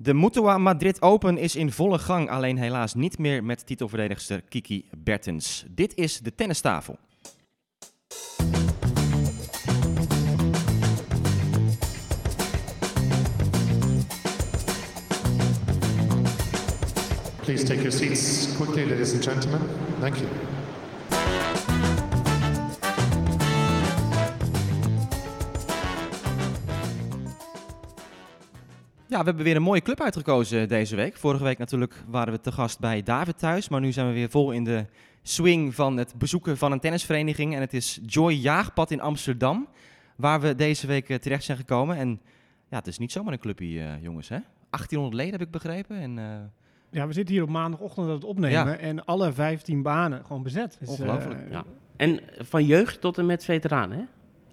De Mutua Madrid Open is in volle gang, alleen helaas niet meer met titelverdedigster Kiki Bertens. Dit is de tennistafel. Please take your seats quickly, ladies and gentlemen. Thank you. Ja, we hebben weer een mooie club uitgekozen deze week. Vorige week natuurlijk waren we te gast bij David thuis, maar nu zijn we weer vol in de swing van het bezoeken van een tennisvereniging. En het is Joy Jaagpad in Amsterdam, waar we deze week eh, terecht zijn gekomen. En ja, het is niet zomaar een clubje, eh, jongens, hè? 1800 leden heb ik begrepen. En, eh, Ja, we zitten hier op maandagochtend dat het opnemen Ja. en alle 15 banen gewoon bezet. Dus, Ongelooflijk, Ja. En van jeugd tot en met veteranen, hè?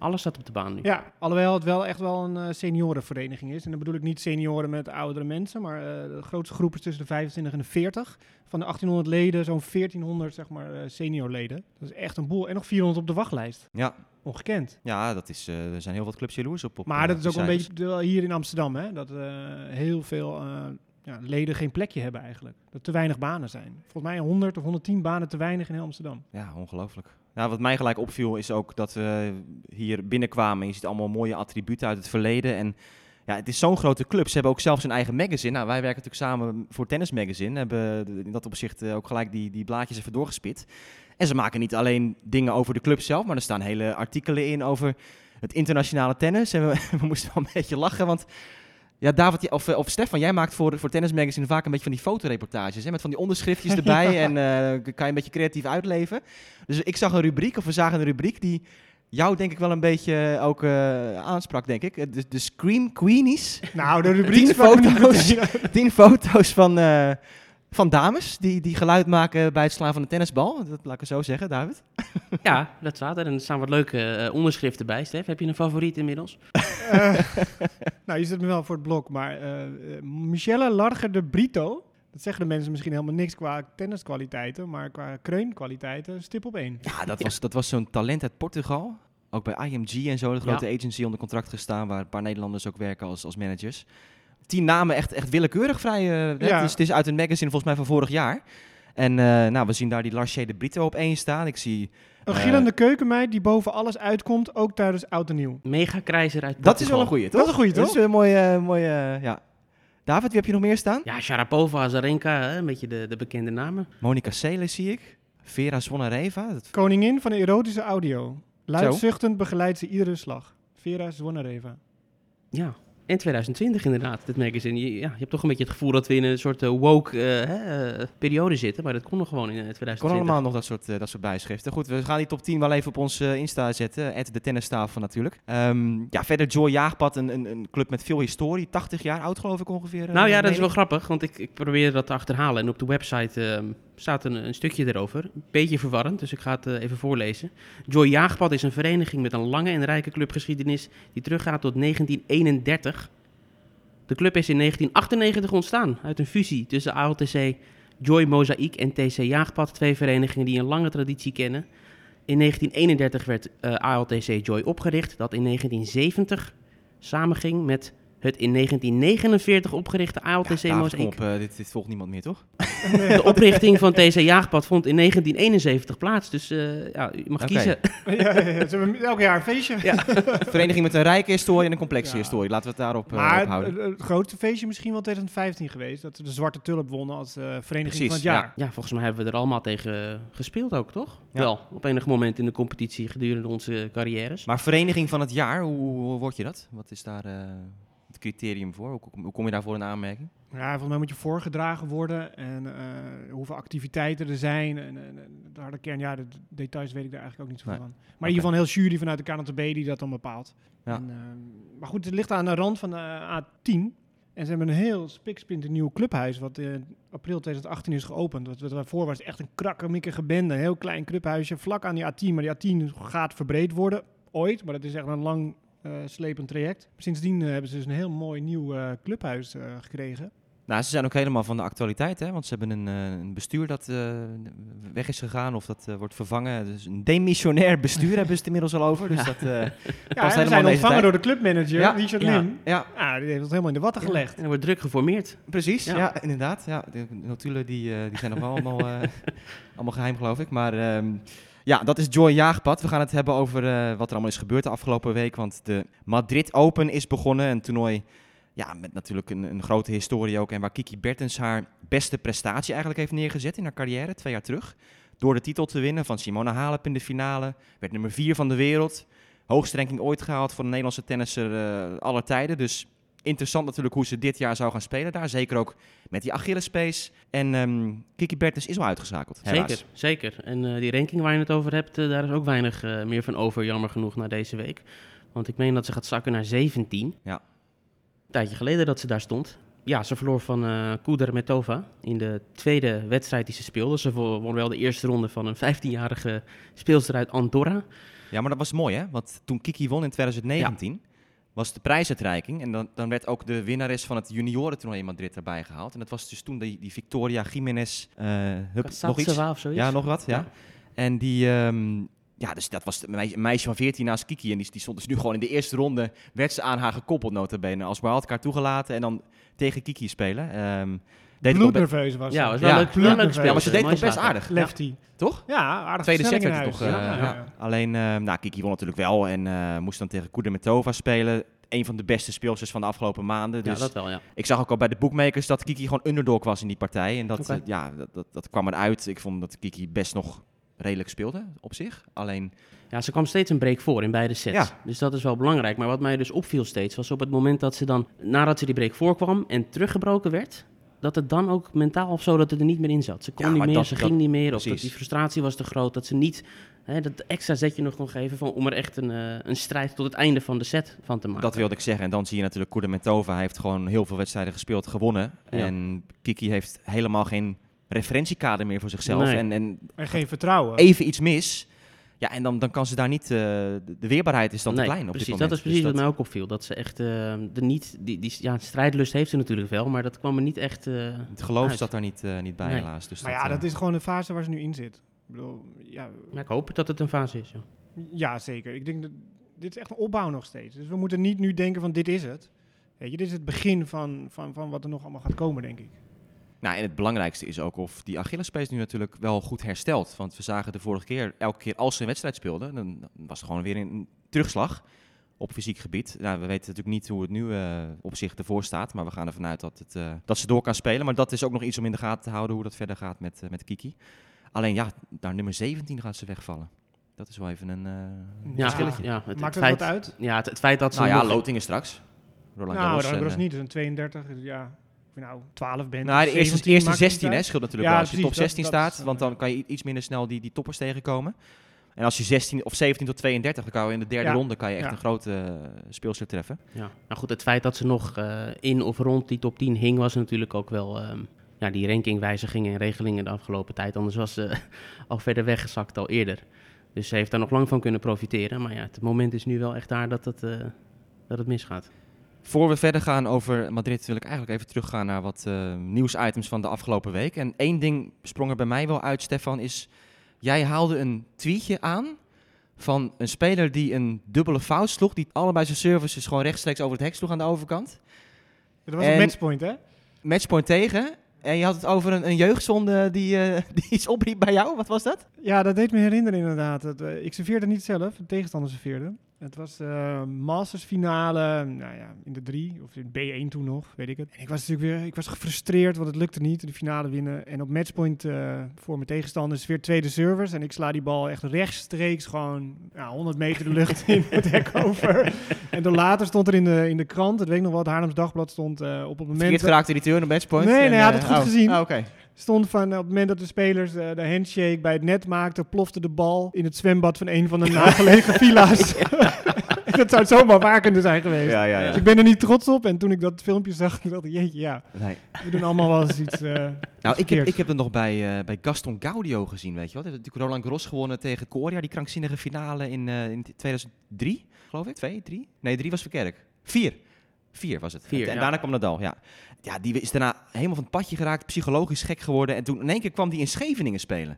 Alles staat op de baan nu. Ja, alhoewel het wel echt wel een eh, seniorenvereniging is. En dan bedoel ik niet senioren met oudere mensen, maar eh, de grootste groep is tussen de 25 en de 40. Van de 1800 leden, zo'n 1400 zeg maar eh, seniorleden. Dat is echt een boel. En nog 400 op de wachtlijst. ja, Ongekend. ja dat is, eh, er zijn heel wat clubs jaloers op. op maar dat is ook een beetje wel hier in Amsterdam, hè. Dat eh, heel veel eh, ja, leden geen plekje hebben eigenlijk. Dat te weinig banen zijn. Volgens mij 100 of 110 banen te weinig in heel Amsterdam. Ja, ongelooflijk. Ja, wat mij gelijk opviel is ook dat we hier binnenkwamen. Je ziet allemaal mooie attributen uit het verleden. En ja, het is zo'n grote club. Ze hebben ook zelfs een eigen magazine. Nou, wij werken natuurlijk samen voor Tennis Magazine. Hebben in dat opzicht eh, ook gelijk die, die blaadjes even doorgespit. En ze maken niet alleen dingen over de club zelf, maar er staan hele artikelen in over het internationale tennis. En we, we moesten wel een beetje lachen, want ja, David of, eh, of Stefan, jij maakt voor, voor Tennis Magazine vaak een beetje van die fotoreportages. Hè, met van die onderschriftjes erbij en eh, kan je een beetje creatief uitleven. Dus ik zag een rubriek, of we zagen een rubriek die jou denk ik wel een beetje ook eh, aansprak, denk ik. De, de Scream Queenies. Nou, de rubriek Tien foto's. Tien foto's van, van dames die, die geluid maken bij het slaan van een tennisbal. Dat laat ik het zo zeggen, David. Ja, dat staat er. En er staan wat leuke eh, onderschriften bij, Stef. Heb je een favoriet inmiddels? Eh, nou, je zit me wel voor het blok, maar eh Michelle Larger de Brito, dat zeggen de mensen misschien helemaal niks qua tenniskwaliteiten, maar qua kreunkwaliteiten, stip op één. Ja, dat was, dat was zo'n talent uit Portugal. Ook bij IMG en zo, de grote Ja. agency onder contract gestaan, waar een paar Nederlanders ook werken als, als managers. Tien namen echt, echt willekeurig vrij. eh, Ja. het, is, het is uit een magazine volgens mij van vorig jaar. En eh, nou, we zien daar die Larcher de Brito op één staan. Ik zie... Een eh, gillende keukenmeid die boven alles uitkomt, ook tijdens oud en nieuw. Mega krijzer uit Dat is wel een goeie, toch? Dat is een goeie, Dat toch? is een mooie, mooie ja. David, wie heb je nog meer staan? Ja, Sharapova, Azarenka, hè, een beetje de, de bekende namen. Monica Seles zie ik. Vera Zwonareva. Dat Koningin van de erotische audio. Luidzuchtend begeleidt ze iedere slag. Vera Zwonareva. Ja, in 2020 inderdaad, dit magazine. Je, ja, je hebt toch een beetje het gevoel dat we in een soort eh, woke eh, hè, eh, periode zitten. Maar dat kon nog gewoon in eh, 2020. kon allemaal nog dat soort, dat soort bijschriften. Goed, we gaan die top 10 wel even op ons Insta zetten. At de tennistafel natuurlijk. Ehm, ja, verder Joy Jaagpad, een, een, een club met veel historie. 80 jaar oud geloof ik ongeveer. Nou ja, dat is wel grappig, want ik, ik probeer dat te achterhalen. En op de website ehm, staat een, een stukje erover. Beetje verwarrend, dus ik ga het eh, even voorlezen. Joy Jaagpad is een vereniging met een lange en rijke clubgeschiedenis die teruggaat tot 1931. De club is in 1998 ontstaan uit een fusie tussen ALTC Joy Mozaïek en TC Jaagpad, twee verenigingen die een lange traditie kennen. In 1931 werd eh, ALTC Joy opgericht, dat in 1970 samenging met het in 1949 opgerichte ALTC Ja, Mozaïek. op, eh, dit, dit volgt niemand meer, toch? De oprichting van TC Jaagpad vond in 1971 plaats, dus eh, ja, je mag kiezen. ja, ja, ja, ze hebben elk jaar een feestje. Vereniging met een rijke historie en een complexe Ja. historie. Laten we het daarop eh, Maar ophouden. het, het grootste feestje misschien wel 2015 geweest. Dat de Zwarte Tulp wonnen als eh, vereniging Precies, van het jaar. Ja, volgens mij hebben we er allemaal tegen gespeeld ook, toch? Ja. Wel, op enig moment in de competitie gedurende onze carrières. Maar vereniging van het jaar, hoe, hoe, word je dat? Wat is daar eh, het criterium voor? Hoe, kom- je daarvoor in aanmerking? Ja, volgens mij moet je voorgedragen worden en eh, hoeveel activiteiten er zijn. En, en, de harde kern, ja, de details weet ik daar eigenlijk ook niet Nee. van. Maar in ieder geval een heel jury vanuit de KNTB die dat dan bepaalt. Ja. En, ehm, maar goed, het ligt aan de rand van de A10. En ze hebben een heel spiksplinternieuw clubhuis, wat in april 2018 is geopend. Wat, wat daarvoor was echt een krakkemikkige bende. Een heel klein clubhuisje, vlak aan die A10. Maar die A10 gaat verbreed worden, ooit. Maar dat is echt een lang eh, slepend traject. Sindsdien eh, hebben ze dus een heel mooi nieuw eh, clubhuis eh, gekregen. Nou, ze zijn ook helemaal van de actualiteit, hè? want ze hebben een, eh, een bestuur dat eh, weg is gegaan of dat eh, wordt vervangen. Dus een demissionair bestuur hebben ze het inmiddels al over. Dus dat, eh, Ja, past we helemaal zijn ontvangen tijd. door de clubmanager, Ja, Richard ja. Lim. ja, Ja, die heeft het helemaal in de watten gelegd. En er wordt druk geformeerd. precies. Ja. Ja. inderdaad. Ja, de notulen die, eh, die zijn nog wel allemaal, eh, allemaal geheim, geloof ik. Maar ehm, ja, dat is Joy Jaagpad. We gaan het hebben over eh, wat er allemaal is gebeurd de afgelopen week. Want de Madrid Open is begonnen. Een toernooi ja, met natuurlijk een, een grote historie ook. En waar Kiki Bertens haar beste prestatie eigenlijk heeft neergezet in haar carrière, twee jaar terug. Door de titel te winnen van Simona Halep in de finale. Werd nummer vier van de wereld. Hoogste ranking ooit gehaald voor een Nederlandse tennisser eh aller tijden. Dus interessant natuurlijk hoe ze dit jaar zou gaan spelen daar. Zeker ook met die Achillespees. En ehm, Kiki Bertens is al uitgeschakeld. helaas. Zeker, zeker. En eh, die ranking waar je het over hebt, eh, daar is ook weinig eh, meer van over, jammer genoeg, na deze week. Want ik meen dat ze gaat zakken naar 17. Ja. Een tijdje geleden dat ze daar stond. Ja, ze verloor van eh Kudermetova in de tweede wedstrijd die ze speelde. Ze won wel de eerste ronde van een 15-jarige speelster uit Andorra. Ja, maar dat was mooi hè. Want toen Kiki won in 2019 was de prijsuitreiking. En dan, dan werd ook de winnares van het juniorentoernooi in Madrid erbij gehaald. En dat was dus toen die, die Victoria Jiménez. hup, nog iets? Of zoiets. Ja, nog wat, ja. Ja. En die, ehm, ja, dus dat was een meisje, van 14 naast Kiki. En die, die stond dus nu gewoon in de eerste ronde, werd ze aan haar gekoppeld notabene. Als wildcard toegelaten en dan tegen Kiki spelen. Ehm deed Bloednerveus was Ja, was wel Ja, leuk, wel leuk bloednerveus. spel. ja, maar ze deed het nog best aardig. Lefty. Toch? Ja, aardig Tweede set werd het eh, Ja, ja. ja, ja. Alleen, eh, nou, Kiki won natuurlijk wel en eh, moest dan tegen Kudermetova spelen. Een van de beste speelsters van de afgelopen maanden. Ja, Dus dat wel, ja. ik zag ook al bij de bookmakers dat Kiki gewoon underdog was in die partij. En dat, ja, dat, dat, dat kwam eruit. Ik vond dat Kiki best nog redelijk speelde op zich. Alleen, Ja, ze kwam steeds een break voor in beide sets. Ja. Dus dat is wel belangrijk. Maar wat mij dus opviel steeds, was op het moment dat ze dan, nadat ze die break voorkwam en teruggebroken werd, dat het dan ook mentaal of zo, dat het er niet meer in zat. Ze kon Ja, niet meer, dat- ze dat- ging niet meer, of dat die frustratie was te groot, dat ze niet hè, dat extra zetje nog kon geven van, om er echt een, eh, een strijd tot het einde van de set van te maken. dat wilde ik zeggen. En dan zie je natuurlijk Kudermetova. Hij heeft gewoon heel veel wedstrijden gespeeld, gewonnen. Ja. En Kiki heeft helemaal geen referentiekader meer voor zichzelf. Nee. En, en En geen vertrouwen. even iets mis. Ja, en dan, dan kan ze daar niet... eh, de, de weerbaarheid is dan nee, te klein op precies, dit dat is precies Dus wat mij ook opviel. Dat ze echt eh, er niet, die, die ja, strijdlust heeft ze natuurlijk wel, maar dat kwam er niet echt... eh, Het geloof uit. zat daar niet, eh, niet bij, Nee. helaas. Dus maar ja, dat is gewoon de fase waar ze nu in zit. Ik bedoel, ja, maar ik hoop dat het een fase is. Ja. ja, zeker. Ik denk dat dit is echt een opbouw nog steeds. Dus we moeten niet nu denken van dit is het. Weet je, dit is het begin van, van, van wat er nog allemaal gaat komen, denk ik. Nou, en het belangrijkste is ook of die Achillespees nu natuurlijk wel goed herstelt. Want we zagen de vorige keer, elke keer als ze een wedstrijd speelde, dan was er gewoon weer een terugslag op fysiek gebied. Nou, we weten natuurlijk niet hoe het nu eh, op zich ervoor staat, maar we gaan ervan uit dat, het, eh, dat ze door kan spelen. Maar dat is ook nog iets om in de gaten te houden hoe dat verder gaat met, eh, met Kiki. Alleen ja, naar nummer 17 gaat ze wegvallen. Dat is wel even een, eh, Ja, verschilletje. ja, het, Maakt het het feit, wat uit? Ja, het, het feit dat ze Nou ja, nog- Lotingen straks. Roland nou, Garros niet. Is een 32. dus Ja, je nou 12 bent. Nou, de eerste, 17 eerste maakt niet 16 hè, scheelt natuurlijk Ja, wel. Als je top precies, dat- 16 dat is, staat, eh, want dan kan je iets minder snel die, die toppers tegenkomen. En als je 16 of 17 tot 32, dan kan je in de derde Ja, ronde kan je echt ja. een grote uh, speelster treffen. Ja. Nou goed, het feit dat ze nog eh, in of rond die top 10 hing, was natuurlijk ook wel ehm, ja, die rankingwijzigingen en regelingen de afgelopen tijd. Anders was ze al verder weggezakt al eerder. Dus ze heeft daar nog lang van kunnen profiteren. Maar ja, het moment is nu wel echt daar dat het, eh, dat het misgaat. Voor we verder gaan over Madrid wil ik eigenlijk even teruggaan naar wat uh, nieuwsitems van de afgelopen week. En één ding sprong er bij mij wel uit, Stefan, is jij haalde een tweetje aan van een speler die een dubbele fout sloeg, die allebei zijn services gewoon rechtstreeks over het hek sloeg aan de overkant. Dat was En- een matchpoint, hè? Matchpoint tegen. En je had het over een, een jeugdzonde die, uh, die iets opriep bij jou. Wat was dat? Ja, dat deed me herinneren inderdaad. Uh, ik serveerde niet zelf, de tegenstander serveerde. Het was uh, Masters finale, nou ja, in de drie, of in B1 toen nog, weet ik het. En ik was natuurlijk weer, ik was gefrustreerd, want het lukte niet, de finale winnen. En op matchpoint uh, voor mijn tegenstander is weer tweede service. En ik sla die bal echt rechtstreeks gewoon ja, 100 meter de lucht in het hek over. En dan later stond er in de, in de krant, het weet ik nog wel, het Haarlems Dagblad stond uh, op het moment... Verkeerd geraakte die turn op matchpoint? Nee, nee, hij had het goed oh. gezien. Oh, okay. Stond van op het moment dat de spelers uh, de handshake bij het net maakten, plofte de bal in het zwembad van een van de nagelegen villa's. dat zou het zomaar waar kunnen zijn geweest. Ja, ja, ja. Dus ik ben er niet trots op. En toen ik dat filmpje zag, dacht ik, jeetje, ja. Nee. We doen allemaal wel eens iets. Uh, nou, ik heb, ik heb het nog bij, uh, bij Gaston Gaudio gezien, weet je heeft natuurlijk Roland Garros gewonnen tegen Coria, die krankzinnige finale in, uh, in 2003, geloof ik. Twee, drie? Nee, drie was Verkerk. Vier. Vier was het. Vier, en ja. daarna kwam Nadal, ja. Ja, die is daarna helemaal van het padje geraakt, psychologisch gek geworden. En toen in één keer kwam hij in Scheveningen spelen.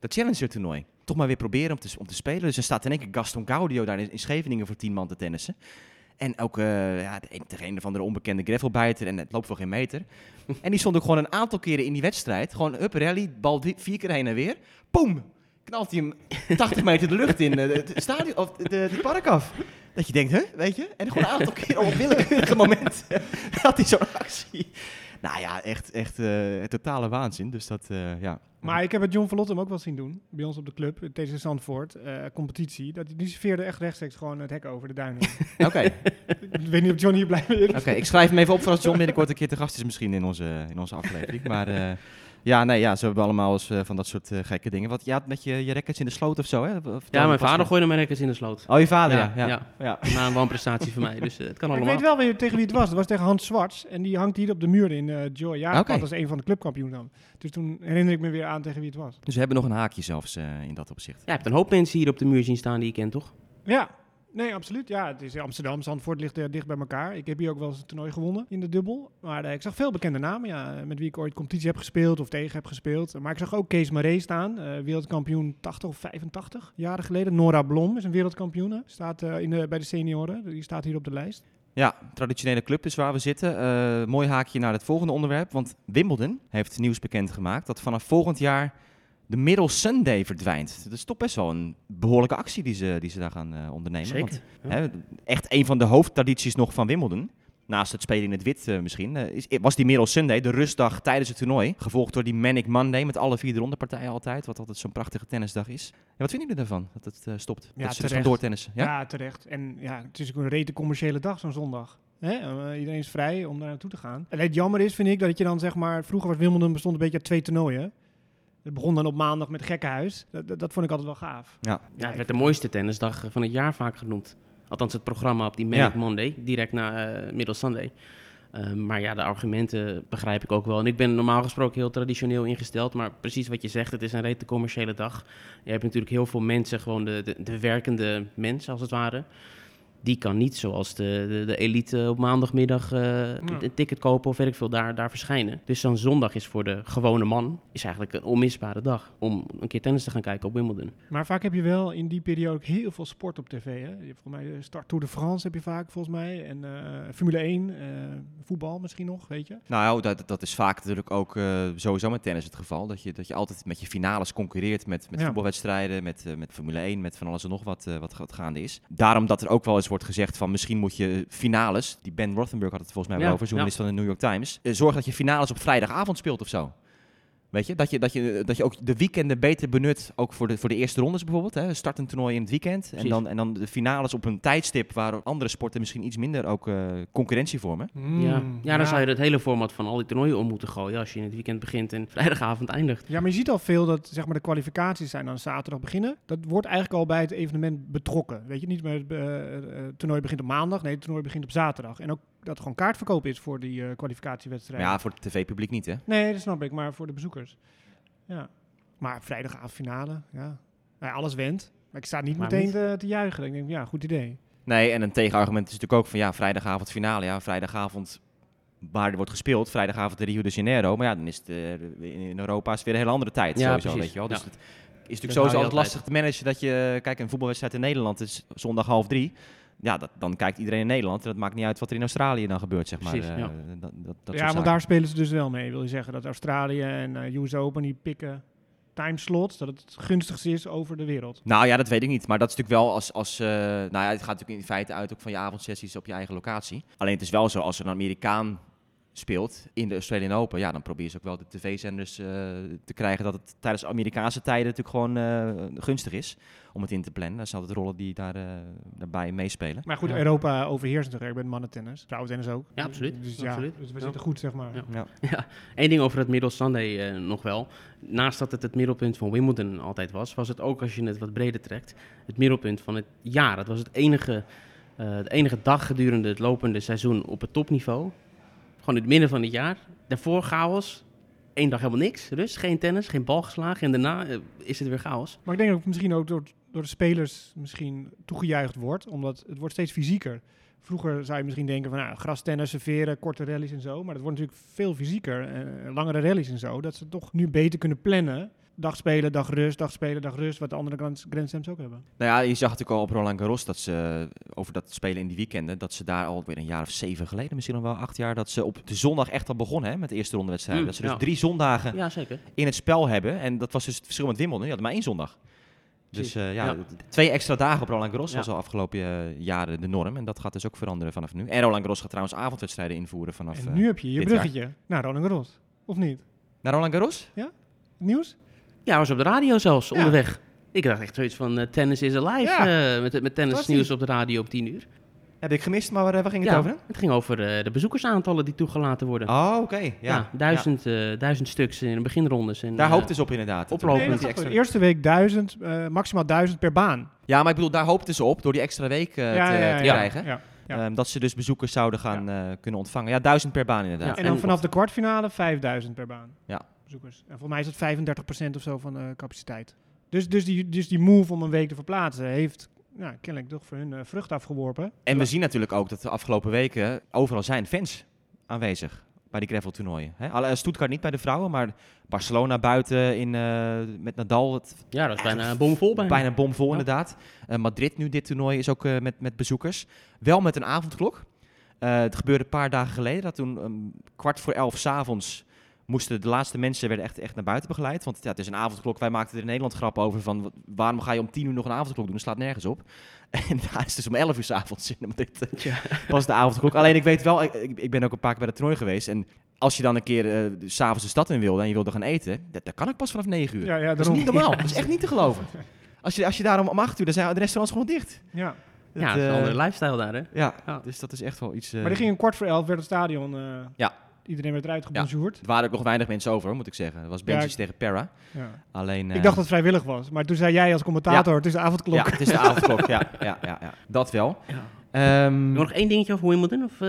Dat Challenger toernooi. Toch maar weer proberen om te, om te spelen. Dus er staat in één keer Gaston Gaudio daar in, in Scheveningen voor tien man te tennissen. En ook eh, ja, de tegen een of andere onbekende gravelbijter. En het loopt voor geen meter. en die stond ook gewoon een aantal keren in die wedstrijd. Gewoon up rally, bal vier keer heen en weer. Boom! Knalt hij hem 80 meter de lucht in. eh, Het stadion, of de, de park af. Dat je denkt, hè, weet je? En gewoon een aantal keer op een willekeurige moment had hij zo'n actie. Nou ja, echt, echt eh, totale waanzin. Dus dat, eh, ja. Maar ik heb het John van Lottem ook wel zien doen. Bij ons op de club, tegen Zandvoort, eh, competitie. Dat, die serveerde echt rechtstreeks gewoon het hek over de duinen. Oké, ik weet niet of John hier blij mee is. oké. ik schrijf hem even op voor als John binnenkort een keer te gast is misschien in onze, in onze aflevering. Maar eh, ja, nee, ja, ze hebben allemaal eens eh, van dat soort eh, gekke dingen. Wat, je had met je, je rackets in de sloot of zo, hè? Of- Ja, mijn vader gooide mijn rekkers in de sloot. Oh, je vader, ja. Ja, ja. ja. ja. Na een wanprestatie van mij, dus eh, het kan Maar ik allemaal. weet wel weer tegen wie het was. Het was tegen Hans Zwarts. En die hangt hier op de muur in eh Joy. Ja, Oké. als een van de clubkampioenen dan. Dus toen herinner ik me weer aan tegen wie het was. Dus we hebben nog een haakje zelfs eh, in dat opzicht. Ja, je hebt een hoop mensen hier op de muur zien staan die je kent, toch? Ja, nee, absoluut. Ja, het is Amsterdam. Zandvoort ligt eh, dicht bij elkaar. Ik heb hier ook wel eens een toernooi gewonnen in de dubbel. Maar eh, ik zag veel bekende namen, ja, eh, met wie ik ooit competitie heb gespeeld of tegen heb gespeeld. Maar ik zag ook Kees Maree staan, eh, wereldkampioen 80 of 85 jaren geleden. Nora Blom is een wereldkampioene, staat in de, bij de senioren. Die staat hier op de lijst. Ja, traditionele club is waar we zitten. Mooi haakje naar het volgende onderwerp. Want Wimbledon heeft nieuws bekendgemaakt dat vanaf volgend jaar de Middle Sunday verdwijnt. Dat is toch best wel een behoorlijke actie die ze, die ze daar gaan eh, ondernemen. Zeker. Want, Ja. hè, echt een van de hoofdtradities nog van Wimbledon. Naast het spelen in het wit eh, misschien. eh, is, was die Middle Sunday, de rustdag tijdens het toernooi. Gevolgd door die Manic Monday met alle vier de rondepartijen altijd. Wat altijd zo'n prachtige tennisdag is. Ja, wat vinden jullie daarvan? Dat het stopt? Ja, dat ze gaan doortennissen. Ja? Ja? terecht. En ja, het is ook een rete commerciële dag, zo'n zondag. Hè? Eh, iedereen is vrij om daar naartoe te gaan. En het jammer is, vind ik, dat je dan zeg maar... Vroeger was Wimbledon bestond een beetje uit twee toernooien. Het begon dan op maandag met Gekkenhuis. Dat, dat, dat vond ik altijd wel gaaf. Ja. Ja, het werd de mooiste tennisdag van het jaar vaak genoemd. Althans, het programma op die Manic Ja. Monday, direct na eh Middle Sunday. Eh, maar ja, de argumenten begrijp ik ook wel. En ik ben normaal gesproken heel traditioneel ingesteld. Maar precies wat je zegt, het is een rete commerciële dag. Je hebt natuurlijk heel veel mensen, gewoon de, de, de werkende mensen als het ware. Die kan niet zoals de, de, de elite op maandagmiddag eh, een ticket kopen of weet ik veel, daar, daar verschijnen. Dus zo'n zondag is voor de gewone man is eigenlijk een onmisbare dag om een keer tennis te gaan kijken op Wimbledon. Maar vaak heb je wel in die periode ook heel veel sport op tv. Hè? Je hebt volgens mij eh, Start Tour de France heb je vaak volgens mij. En eh, Formule 1, eh, voetbal misschien nog, weet je. Nou, dat, dat is vaak natuurlijk ook eh, sowieso met tennis het geval. Dat je, dat je altijd met je finales concurreert met, met Ja. voetbalwedstrijden, met, eh, met Formule 1, met van alles en nog wat, eh, wat, wat gaande is. Daarom dat er ook wel eens wordt gezegd van misschien moet je finales, die Ben Rothenberg had het volgens mij wel Ja, over, journalist van de New York Times, zorg dat je finales op vrijdagavond speelt of zo. Weet je, dat je, dat je, dat je ook de weekenden beter benut, ook voor de, voor de eerste rondes bijvoorbeeld. Hè. Start een toernooi in het weekend en dan, en dan de finales op een tijdstip waar andere sporten misschien iets minder ook eh, concurrentie vormen. Ja. Mm, ja, dan zou je het hele format van al die toernooien om moeten gooien als je in het weekend begint en vrijdagavond eindigt. Ja, maar je ziet al veel dat zeg maar, de kwalificaties zijn dan zaterdag beginnen. Dat wordt eigenlijk al bij het evenement betrokken. Weet je, niet meer het eh, eh, toernooi begint op maandag, nee, het toernooi begint op zaterdag. En ook dat er gewoon kaartverkoop is voor die eh kwalificatiewedstrijden. Ja, voor het tv-publiek niet hè. Nee, dat snap ik, maar voor de bezoekers. Ja. Maar vrijdagavond finale, ja. Nou ja, alles went. Maar ik sta niet Maar meteen niet. te, te juichen. Ik denk, ja, goed idee. Nee, en een tegenargument is natuurlijk ook van ja, vrijdagavond finale. Ja, vrijdagavond waar er wordt gespeeld, vrijdagavond in Rio de Janeiro. Maar ja, dan is het eh, in Europa is weer een hele andere tijd. Ja, sowieso, precies. weet je wel. Dus Ja. het is natuurlijk Dat sowieso altijd. lastig te managen dat je, kijk, een voetbalwedstrijd in Nederland is zondag half drie. Ja, dat, dan kijkt iedereen in Nederland. En dat maakt niet uit wat er in Australië dan gebeurt, zeg maar. Precies, Eh, ja. dat, dat, ja, want daar spelen ze dus wel mee. Wil je zeggen dat Australië en eh US Open die pikken timeslots, dat het gunstigste is over de wereld. Nou ja, dat weet ik niet. Maar dat is natuurlijk wel als. als eh, nou ja, het gaat natuurlijk in feite uit ook van je avondsessies op je eigen locatie. Alleen het is wel zo, als een Amerikaan speelt in de Australian Open, ja, dan probeer je ze ook wel de tv-zenders eh, te krijgen dat het tijdens Amerikaanse tijden natuurlijk gewoon eh, gunstig is om het in te plannen. Dat zijn altijd rollen die daar, eh, daarbij meespelen. Maar goed, Ja. Europa overheerst natuurlijk bij mannentennis. Vrouwentennis ook. Ja, absoluut. Dus, ja, Absoluut. dus we Ja. zitten goed, zeg maar. Ja. Ja. Ja, één ding over het Middle Sunday nog wel. Naast dat het het middelpunt van Wimbledon altijd was, was het ook als je het wat breder trekt, het middelpunt van het jaar. Het was het enige, eh, de enige dag gedurende het lopende seizoen op het topniveau. Gewoon het midden van het jaar. Daarvoor chaos. Eén dag helemaal niks. Rust, geen tennis, geen bal geslagen. En daarna eh, is het weer chaos. Maar ik denk dat het misschien ook door, door de spelers misschien toegejuicht wordt, omdat het wordt steeds fysieker. Vroeger zou je misschien denken van nou, grastennis, serveren, korte rallies en zo. Maar dat wordt natuurlijk veel fysieker, eh, langere rallies en zo. Dat ze toch nu beter kunnen plannen. Dag spelen, dag rust, dag spelen, dag rust. Wat de andere Grand, Grand Slams ook hebben. Nou ja, je zag natuurlijk al op Roland Garros dat ze eh, over dat spelen in die weekenden, dat ze daar alweer een jaar of zeven geleden, misschien nog wel acht jaar, dat ze op de zondag echt al begonnen hè, met de eerste ronde wedstrijden. Mm, dat ze dus ja. drie zondagen Ja, zeker. in het spel hebben. En dat was dus het verschil met Wimbledon. Je had maar één zondag. Dus eh, ja, Ja. twee extra dagen op Roland Garros Ja. was al afgelopen eh, jaren de norm. En dat gaat dus ook veranderen vanaf nu. En Roland Garros gaat trouwens avondwedstrijden invoeren vanaf... en nu heb je je jaar. bruggetje naar Roland Garros. Of niet? Naar Roland Garros? Nieuws? Ja, was op de radio zelfs, Ja. onderweg. Ik dacht echt zoiets van eh, tennis is alive, Ja. eh, met, met tennisnieuws op de radio op 10 uur. Heb ik gemist, maar waar, waar ging het ja, over? het ging over eh, de bezoekersaantallen die toegelaten worden. Oh, oké. Ja. ja, duizend, eh, duizend stuks in de beginrondes. En, Ja. Daar eh, hoopten ze op inderdaad. oplopen. Door Nee, die extra- de eerste week duizend, eh, maximaal duizend per baan. Ja, maar ik bedoel, daar hoopten ze op door die extra week eh, te, te krijgen. ja. Ja. Ehm, dat ze dus bezoekers zouden gaan eh, kunnen ontvangen. Ja, duizend per baan inderdaad. Ja, En dan vanaf de kwartfinale 5000 per baan. Ja. Bezoekers. En volgens mij is het 35% of zo van de capaciteit. Dus, dus, die, dus die move om een week te verplaatsen heeft nou, kennelijk toch voor hun eh, vrucht afgeworpen. En we zien natuurlijk ook dat de afgelopen weken overal zijn fans aanwezig bij die gravel toernooien. Hè? Alle- Stuttgart niet bij de vrouwen, maar Barcelona buiten in, eh, met Nadal. Het, Ja, dat is bijna bomvol bijna. bijna bomvol Ja. inderdaad. Eh, Madrid nu dit toernooi is ook eh, met, met bezoekers. Wel met een avondklok. Eh, het gebeurde een paar dagen geleden dat toen um, kwart voor elf s'avonds moesten de laatste mensen werden echt, echt naar buiten begeleid. Want ja, het is een avondklok. Wij maakten er in Nederland grap over van wa- waarom ga je om tien uur nog een avondklok doen? Dat slaat nergens op. En daar is dus om elf uur s'avonds in Madrid eh, Ja. was de avondklok. Alleen ik weet wel, ik, ik ben ook een paar keer bij de toernooi geweest. En als je dan een keer eh, s s'avonds de stad in wilde en je wilde gaan eten, dat, dat kan ik pas vanaf negen uur. Ja, ja, dat is niet normaal. Dat is echt niet te geloven. Als je, als je daarom om acht uur, dan zijn de restaurants gewoon dicht. Ja. Dat, Ja, het is een eh, andere lifestyle daar, hè? ja, dus dat is echt wel iets... eh, Maar die ging een kwart voor elf, werd het stadion. eh, Ja. Iedereen werd eruit gebonjourd. Er waren ook nog weinig mensen over, moet ik zeggen. Het was Benjic ik- tegen Perra. Ja. Alleen... Ik eh, dacht dat het vrijwillig was. Maar toen zei jij als commentator, het is de avondklok. Ja, het is de avondklok. ja, ja, ja, ja, dat wel. Ja. Ehm, Nog één dingetje over Wimbledon? Of, eh,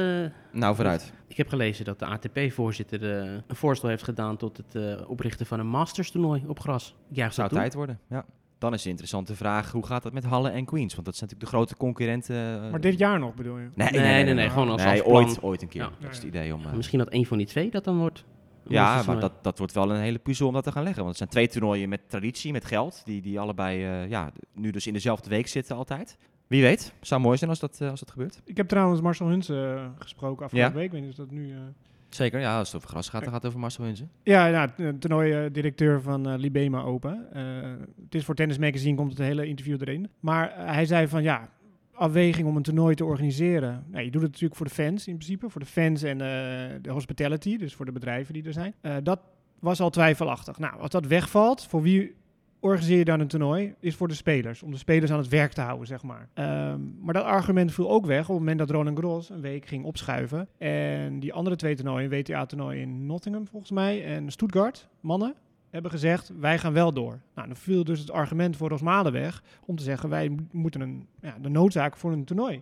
nou, vooruit. Ik heb gelezen dat de ATP-voorzitter eh, een voorstel heeft gedaan tot het eh, oprichten van een Masters-toernooi op gras. Ja, Zou tijd worden, ja. Dan is de interessante vraag, hoe gaat dat met Halle en Queens? Want dat zijn natuurlijk de grote concurrenten. eh, Maar dit jaar nog, bedoel je? Nee, Nee, nee, nee, gewoon als- nee, als ooit, ooit een keer. Ja. Dat is het idee om... eh, Misschien dat één van die twee dat dan wordt. Een ja, maar dat, dat wordt wel een hele puzzel om dat te gaan leggen. Want het zijn twee toernooien met traditie, met geld. Die, die allebei eh, ja, nu dus in dezelfde week zitten altijd. Wie weet, zou mooi zijn als dat, als dat gebeurt. Ik heb trouwens Marcel Hunsen eh, gesproken afgelopen Ja? week. Ik weet niet of dat nu... eh, Zeker, ja, als het over gras gaat, dan gaat het over Marcel Hunzen. Ja, ja toernooi-directeur van eh, Libema Open. Eh, het is voor Tennis Magazine, komt het hele interview erin. Maar eh, hij zei van ja, afweging om een toernooi te organiseren. Nou, je doet het natuurlijk voor de fans in principe. Voor de fans en eh, de hospitality, dus voor de bedrijven die er zijn. Eh, dat was al twijfelachtig. Nou, als dat wegvalt, voor wie organiseer je dan een toernooi? Is voor de spelers. Om de spelers aan het werk te houden, zeg maar. Ehm, maar dat argument viel ook weg op het moment dat Roland Garros een week ging opschuiven. En die andere twee toernooien, WTA-toernooi in Nottingham volgens mij en Stuttgart, mannen, hebben gezegd wij gaan wel door. Nou, dan viel dus het argument voor Rosmalen weg om te zeggen wij mo- moeten een, ja, de noodzaak voor een toernooi.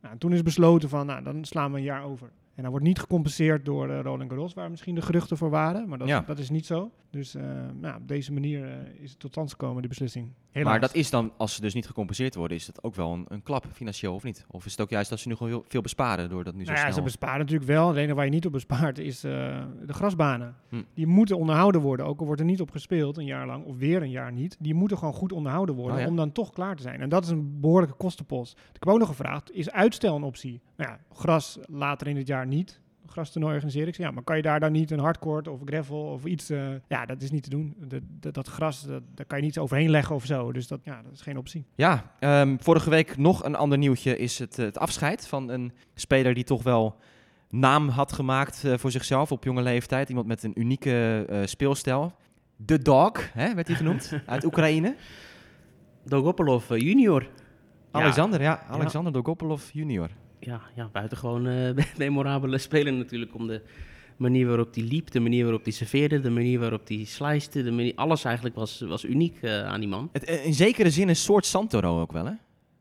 Nou, en toen is besloten van nou, dan slaan we een jaar over. En dan wordt niet gecompenseerd door eh, Roland Garros, waar misschien de geruchten voor waren. Maar dat, Ja. dat is niet zo. Dus eh, nou, op deze manier eh, is het tot stand gekomen, die beslissing. Helaas. Maar dat is dan, als ze dus niet gecompenseerd worden, is dat ook wel een, een klap financieel of niet? Of is het ook juist dat ze nu gewoon heel veel besparen door dat nu zo Nou ja, ze snel... besparen natuurlijk wel. Het enige waar je niet op bespaart is de grasbanen. Hm. Die moeten onderhouden worden. Ook al wordt er niet op gespeeld een jaar lang, of weer een jaar niet. Die moeten gewoon goed onderhouden worden Oh ja. om dan toch klaar te zijn. En dat is een behoorlijke kostenpost. Ik heb ook nog gevraagd, is uitstel een optie? Nou ja, gras later in het jaar niet. Grastoernooi organiseren. Ik zei, ja, maar kan je daar dan niet een hardcourt of gravel of iets... eh, ja, dat is niet te doen. Dat, dat, dat gras, dat, daar kan je niet overheen leggen of zo. Dus dat, ja, dat is geen optie. Ja, ehm, vorige week nog een ander nieuwtje is het, eh, het afscheid van een speler die toch wel naam had gemaakt eh, voor zichzelf op jonge leeftijd. Iemand met een unieke eh, speelstijl. The Dog, hè, werd hij genoemd, uit Oekraïne. Dogopolov junior. Ja. Alexander, ja, Alexander Dogopolov junior. Ja, ja buitengewoon eh memorabele speler natuurlijk. Om de manier waarop hij liep, de manier waarop hij serveerde, de manier waarop hij slicete. De manier, alles eigenlijk was, was uniek eh, aan die man. Het, eh, in zekere zin een soort Santoro ook wel, hè?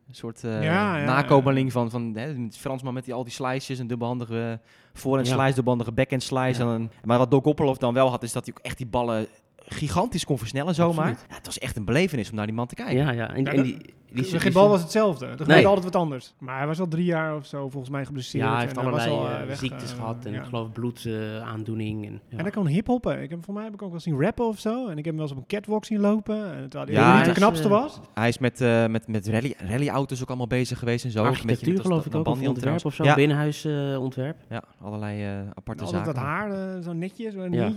Een soort eh, Ja, ja, nakomeling van, van hè, het Fransman met die, al die slices, een dubbelhandige voor- en Ja. slice, dubbelhandige backhand slice. En maar wat Dogopolov dan wel had, is dat hij ook echt die ballen gigantisch kon versnellen zomaar. Ja, het was echt een belevenis om naar die man te kijken. Ja, ja. En, Ja, en de- die, die, die- geen bal was hetzelfde. Er gebeurde Nee. altijd wat anders. Maar hij was al drie jaar of zo volgens mij geblesseerd. ja, hij heeft en was allerlei al, eh, eh, weg, ziektes eh, gehad en ja. ik geloof bloedaandoening. en, ja. En hij kon hiphoppen. Ik heb, voor mij heb ik ook wel zien rappen of zo. En ik heb hem wel eens op een catwalk zien lopen. En terwijl hij Ja, niet hij de knapste was. Hij is met, met, met rally, rallyauto's ook allemaal bezig geweest en zo. Ook een beetje Architectuur met geloof ik ook, of ontwerp of zo, Ja, binnenhuisontwerp. ja, allerlei eh, aparte Altijd zaken. dat haar, zo netjes. Zo Ja.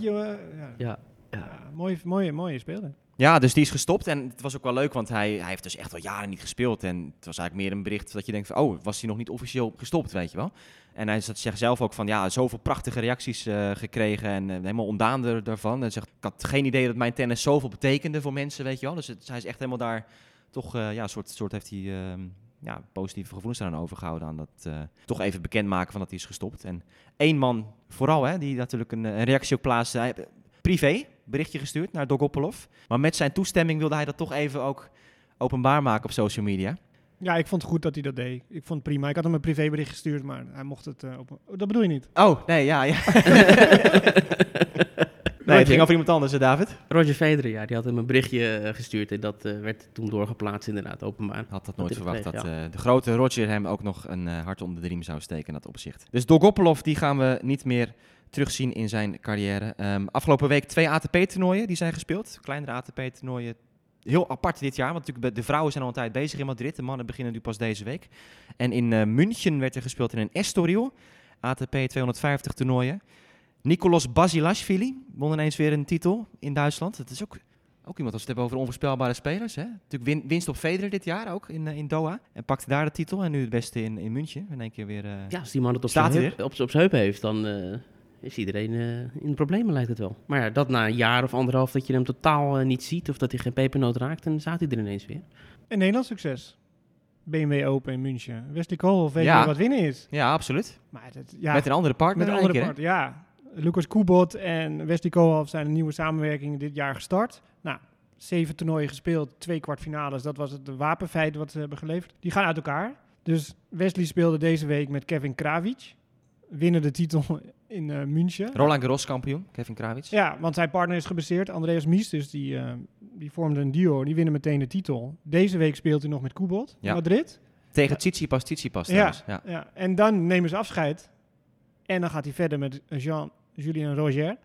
ja. Mooie, mooie, mooie speler. Ja, dus die is gestopt. En het was ook wel leuk, want hij, hij heeft dus echt al jaren niet gespeeld. En het was eigenlijk meer een bericht dat je denkt van... oh, was hij nog niet officieel gestopt, weet je wel. En hij zegt zelf ook van... ja, zoveel prachtige reacties eh, gekregen en eh, helemaal ontdaan daarvan. Hij zegt, ik had geen idee dat mijn tennis zoveel betekende voor mensen, weet je wel. Dus hij is echt helemaal daar toch... eh, ja, soort, soort heeft hij... ehm, ja, positieve gevoelens eraan overgehouden. Aan dat toch even bekendmaken van dat hij is gestopt. En één man vooral, hè, die natuurlijk een, een reactie ook plaatste. Privé berichtje gestuurd naar Dogopolov. Maar met zijn toestemming wilde hij dat toch even ook openbaar maken op social media. Ja, ik vond het goed dat hij dat deed. Ik vond het prima. Ik had hem een privébericht gestuurd, maar hij mocht het eh, op... Oh, dat bedoel je niet? Oh, nee, ja, ja. nee, het ging over iemand anders, hè, David. Roger Federer, ja, die had hem een berichtje eh, gestuurd en dat eh, werd toen doorgeplaatst inderdaad, openbaar. Had dat nooit verwacht kreeg, dat ja. eh, de grote Roger hem ook nog een hart onder de riem zou steken in dat opzicht. Dus Dogopolov, die gaan we niet meer terugzien in zijn carrière. Ehm, afgelopen week twee ATP-toernooien die zijn gespeeld. Kleinere ATP-toernooien. Heel apart dit jaar, want natuurlijk de vrouwen zijn al een tijd bezig in Madrid. De mannen beginnen nu pas deze week. En in München werd er gespeeld in een Estoril. ATP 250 toernooien. Nicolas Basilashvili won ineens weer een titel in Duitsland. Dat is ook, ook iemand als we het hebben over onvoorspelbare spelers. Hè? Natuurlijk win- winst op Federer dit jaar ook in, eh, in Doha. En pakte daar de titel. En nu het beste in, in München. In één keer weer... eh, Ja, als die man het op Staat zijn heup, op, op zijn heup heeft, dan eh, is iedereen eh, in de problemen, lijkt het wel. Maar ja, dat na een jaar of anderhalf dat je hem totaal niet ziet of dat hij geen pepernoot raakt, dan staat hij er ineens weer. Een Nederlands succes. BMW Open in München. Wesley Koolhof weet Ja. je wat winnen is. Ja, absoluut. Maar dat, ja, Met een andere partner met een andere één keer, part, ja. Lucas Kubot en Wesley Koolhof zijn een nieuwe samenwerking dit jaar gestart. Nou, zeven toernooien gespeeld, twee kwartfinales. Dat was het wapenfeit wat ze hebben geleverd. Die gaan uit elkaar. Dus Wesley speelde deze week met Kevin Kravic. Winnen de titel in eh, München. Roland Garros kampioen, Kevin Kravitz. Ja, want zijn partner is geblesseerd, Andreas Mies. Dus die, eh, die vormde een duo. Die winnen meteen de titel. Deze week speelt hij nog met Kubot Ja. Madrid. Tegen Tsitsipas, Tsitsipas Ja. Ja. Ja, en dan nemen ze afscheid. En dan gaat hij verder met Jean-Julien Roger.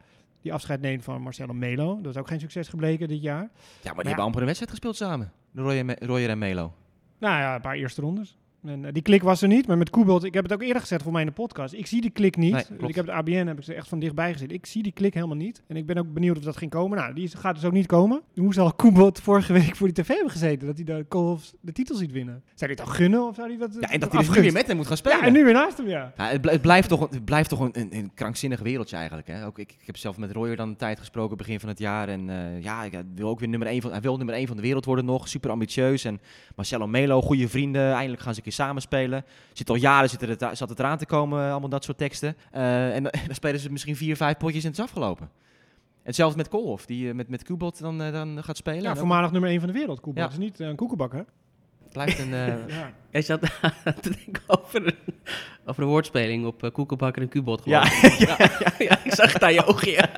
Die afscheid neemt van Marcelo Melo. Dat is ook geen succes gebleken dit jaar. ja, maar die hebben amper een wedstrijd gespeeld samen. Me- Royer en Melo. Nou ja, een paar eerste rondes. En, eh, die klik was er niet, maar met Koebold, ik heb het ook eerder gezegd voor mij in de podcast. Ik zie die klik niet. Nee, ik heb de ABN heb ik ze echt van dichtbij gezien. Ik zie die klik helemaal niet. En ik ben ook benieuwd of dat ging komen. Nou, die gaat dus ook niet komen. Hoe zal Koebold vorige week voor die tv hebben gezeten? Dat hij de, de titel ziet winnen. Zou hij het dan gunnen of zou hij dat Ja, en dat hij dus nu weer met hem moet gaan spelen. Ja, en nu weer naast hem, ja. Ja, het, bl- het blijft toch, het blijft toch een, een, een krankzinnig wereldje eigenlijk. Hè? Ook ik, ik heb zelf met Royer dan een tijd gesproken begin van het jaar. En eh, ja, ik wil ook weer nummer 1 van, hij wil nummer 1 van de wereld worden nog. Super ambitieus. En Marcelo Melo, goede vrienden. Eindelijk gaan ze een keer samen spelen. Zit al jaren zit er, zat het eraan te komen, eh, allemaal dat soort teksten. Eh, en dan dan spelen ze misschien vier, vijf potjes en het is afgelopen. Hetzelfde met Koolhof, die eh, met, met Kubot dan, eh, dan gaat spelen. Ja, voormalig nummer 1 van de wereld. Ja. is niet eh, een koekenbakker. Het blijft een... eh, Ja. Hij zat te denken over een, over een woordspeling op uh, koekenbakker en kubot. Ja, geloof ja, ja, ik zag het aan je ogen, ja.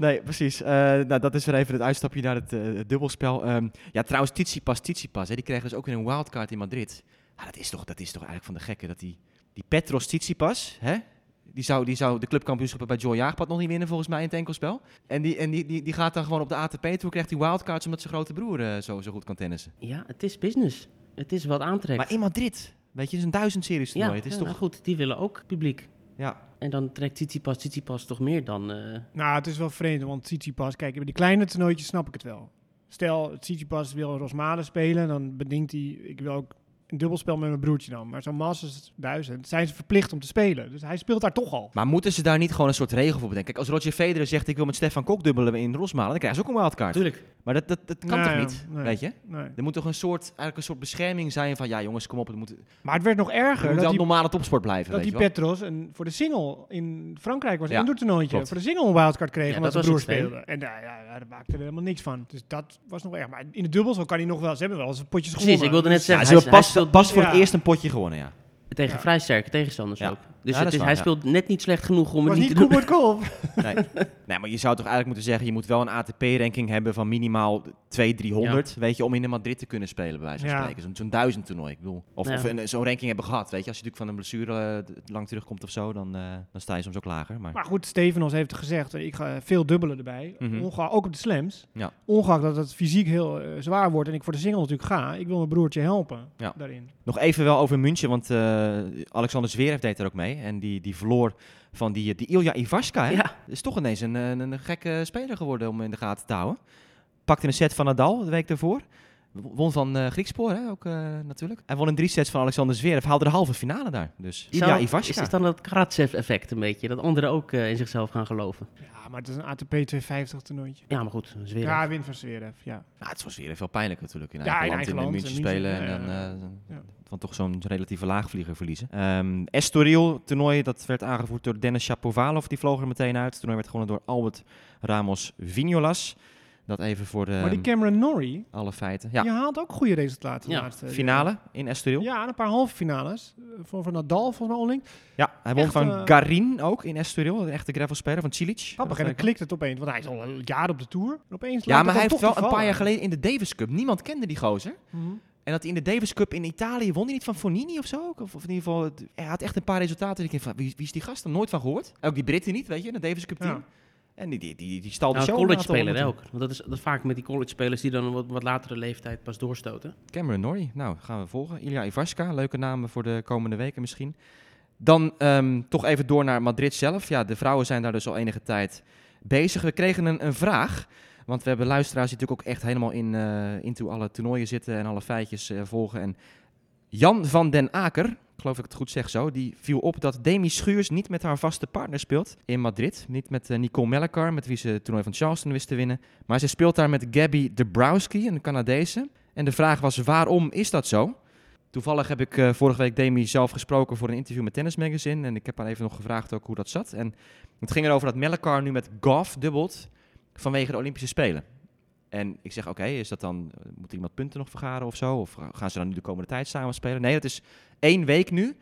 Nee, precies. Eh, nou, dat is weer even het uitstapje naar het, eh, het dubbelspel. Ehm, ja, trouwens, Tsitsipas, Tsitsipas, hè, die kregen dus ook weer een wildcard in Madrid. Ja, dat, is toch, dat is toch eigenlijk van de gekke dat die, die Petros Tsitsipas, hè, die zou, die zou de clubkampioenschappen bij Joy Jaagpad nog niet winnen volgens mij in het enkelspel. En, die, en die, die, die gaat dan gewoon op de ATP-tour, krijgt die wildcards omdat zijn grote broer eh, zo, zo goed kan tennissen. Ja, het is business. Het is wat aantrekt. Maar in Madrid, weet je, het is een duizend series ja, toernooi. Het is ja, toch... nou goed, die willen ook publiek. Ja, En dan trekt Tsitsipas Tsitsipas toch meer dan... eh, Nou, het is wel vreemd, want Tsitsipas, kijk, bij die kleine toernooitjes snap ik het wel. Stel, Tsitsipas wil Rosmalen spelen, dan bedenkt hij, ik wil ook een dubbelspel met mijn broertje dan. Maar zo'n Masters 1000 zijn ze verplicht om te spelen. Dus hij speelt daar toch al. Maar moeten ze daar niet gewoon een soort regel voor bedenken? Kijk, als Roger Federer zegt ik wil met Stefan Kok dubbelen in Rosmalen, dan krijgen ze ook een wildcard. Tuurlijk. Maar dat, dat, dat kan Nee, toch niet, nee. weet je? Nee. Er moet toch een soort, eigenlijk een soort bescherming zijn van, ja jongens, kom op, het moet, het Maar het werd nog erger moet dat wel die, normale topsport blijven, dat weet die. Petros een, voor de single in Frankrijk was een Ja, toernooitje. Voor de single een wildcard kreeg Ja, omdat dat zijn broer speelde. En daar, ja, ja, daar maakte er helemaal niks van. Dus dat was nog erg. Maar in de dubbels kan hij nog wel. Ze hebben wel eens potjes Precies, ik gewonnen. wilde net Ja, zeggen. ze hij- hebben pas, pas voor ja. het eerst een potje gewonnen, ja. Tegen Ja. vrij sterke tegenstanders Ja. ook. Dus Ja, het is is, waar, hij ja. speelt net niet slecht genoeg om het niet niet te doen. Kolf. Nee. nee, maar je zou toch eigenlijk moeten zeggen, je moet wel een ATP-ranking hebben van minimaal 200, 300, weet je, om in de Madrid te kunnen spelen, bij wijze van Ja. spreken. Zo'n zo'n duizend toernooi, ik bedoel. Of, Ja. of een- zo'n ranking hebben gehad, weet je. Als je natuurlijk van een blessure eh, lang terugkomt of zo, dan, eh, dan sta je soms ook lager. Maar, Maar goed, Stevenos heeft gezegd, eh, ik ga veel dubbelen erbij. Mhm. Ongeacht- ook op de slams. Ja. Ongeacht dat het fysiek heel zwaar wordt en ik voor de single natuurlijk ga. Ik wil mijn broertje helpen Ja. daarin. Nog even wel over München, want eh, Alexander Zverev deed er ook mee. En die, die verloor van die, die Ilja hè? Ja, is toch ineens een, een, een gekke speler geworden om in de gaten te houden. Pakte een set van Nadal de week daarvoor. Won van eh Griekspoor, hè, ook eh, natuurlijk. Hij won in drie sets van Alexander Zverev. Haalde de halve finale daar. Dus Ilja Zou- Ivarska. Is het dan dat Karatsev-effect een beetje? Dat anderen ook eh, in zichzelf gaan geloven? Ja, maar het is een ATP 250 toernooitje. Ja, maar goed, weer... Ja, win van Zverev, ja. Nou, het is voor Zverev wel pijnlijk natuurlijk. In Ja, eigen in land, eigen in land, en spelen en dan ja. van toch zo'n relatieve laagvlieger verliezen. Ehm Estoril toernooi, dat werd aangevoerd door Dennis Shapovalov. Die vloog er meteen uit. Het toernooi werd gewonnen door Albert Ramos Vignolas. Dat even voor de, Maar die Cameron Norrie, alle feiten. Ja, die haalt ook goede resultaten. Ja, laatste finale in Estoril. Ja, en een paar halve finales. Eh, Voor, voor Nadal, volgens mij. Ja, hij won Echt, van eh, Garin ook in Estoril, een echte gravelspeler van Cilic. Grappig, en dan klikt het opeens. Want hij is al een jaar op de Tour. En opeens Ja, maar hij dan heeft wel een paar jaar geleden in de Davis Cup, niemand kende die gozer. Mhm. En dat hij in de Davis Cup in Italië won hij niet van Fonini of zo? Of, of in ieder geval, hij had echt een paar resultaten. Ik denk van, wie, wie is die gast? Er nooit van gehoord. Ook die Britten niet, weet je, de Davis Cup team. Ja. En die, die, die, die stal de Nou, show. college aantal speler ronden ook. Want dat is, dat is vaak met die college spelers die dan een wat, wat latere leeftijd pas doorstoten. Cameron Norrie, nou, gaan we volgen. Ilya Ivarska, leuke namen voor de komende weken misschien. Dan ehm, toch even door naar Madrid zelf. Ja, de vrouwen zijn daar dus al enige tijd bezig. We kregen een, een vraag. Want we hebben luisteraars die natuurlijk ook echt helemaal in, eh into alle toernooien zitten en alle feitjes eh, volgen. En Jan van den Aker, geloof ik het goed zeg zo, die viel op dat Demi Schuurs niet met haar vaste partner speelt in Madrid. Niet met eh, Nicole Mellecar, met wie ze het toernooi van Charleston wist te winnen. Maar ze speelt daar met Gabby Dabrowski, een Canadese. En de vraag was, waarom is dat zo? Toevallig heb ik eh, vorige week Demi zelf gesproken voor een interview met Tennis Magazine. En ik heb haar even nog gevraagd ook hoe dat zat. En het ging erover dat Mellecar nu met Goff dubbelt vanwege de Olympische Spelen. En ik zeg, oké, is dat dan, eh, moet iemand punten nog vergaren of zo? Of gaan ze dan nu de komende tijd samen spelen? Nee, dat is één week nu,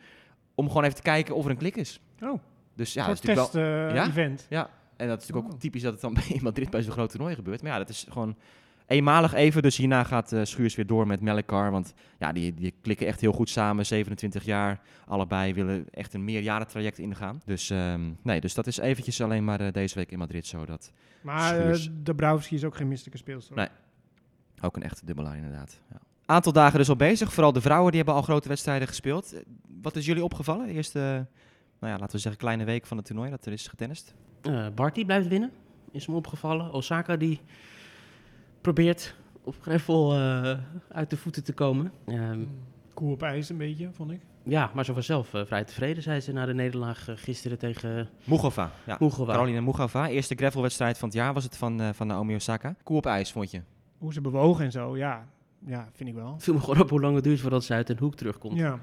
om gewoon even te kijken of er een klik is. Oh, Dus ja, ja, dat is natuurlijk wel... Ja? test-event. Ja, en dat is natuurlijk Oh. ook typisch dat het dan in Madrid bij zo'n groot toernooi gebeurt. Maar ja, dat is gewoon eenmalig even. Dus hierna gaat eh, Schuurs weer door met Melkar. Want ja, die, die klikken echt heel goed samen. 27 jaar, allebei willen echt een meerjarentraject ingaan. Dus nee, nee, dus dat is eventjes alleen maar eh, deze week in Madrid zo. Dat Maar Schuurs. Dabrowski is ook geen misselijke speelster. Nee. ook een echte dubbelaar inderdaad. Ja. Aantal dagen dus al bezig. Vooral de vrouwen die hebben al grote wedstrijden gespeeld. Eh, Wat is jullie opgevallen? Eerste, nou ja, laten we zeggen, kleine week van het toernooi dat er is getennist. Eh Barty blijft winnen, is me opgevallen. Osaka die probeert op gravel eh, uit de voeten te komen. Ehm, Koe op ijs een beetje, vond ik. ja, maar zo vanzelf eh, vrij tevreden zijn ze na de nederlaag eh, gisteren tegen Mugova, ja. Mugova. Carolina Mugova, eerste gravelwedstrijd van het jaar was het van, eh, van Naomi Osaka. Koe op ijs, vond je? Hoe ze bewogen en zo, ja. Ja, vind ik wel. Het viel me gewoon op hoe lang het duurt voordat ze uit een hoek terugkomt. Ja.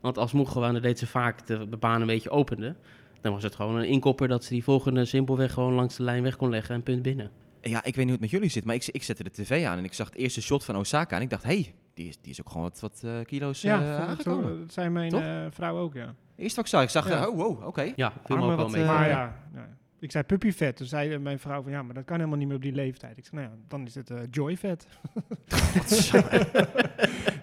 Want als dan deed ze vaak de, de baan een beetje opende. Dan was het gewoon een inkopper dat ze die volgende simpelweg gewoon langs de lijn weg kon leggen en punt binnen. Ja, ik weet niet hoe het met jullie zit, maar ik, ik zette de tv aan en ik zag het eerste shot van Osaka en ik dacht, hé, hey, die, is, die is ook gewoon wat, wat eh, kilo's Ja, eh, zo, aangekomen. dat zijn mijn eh, vrouwen ook, ja. Eerst wat ik zag, ik zag, Ja. oh wow, oké. Ja, viel me ook wel mee. maar ja, ja, ik zei puppyvet. Toen zei mijn vrouw van, ja, maar dat kan helemaal niet meer op die leeftijd. Ik zei, nou ja, dan is het eh joyvet.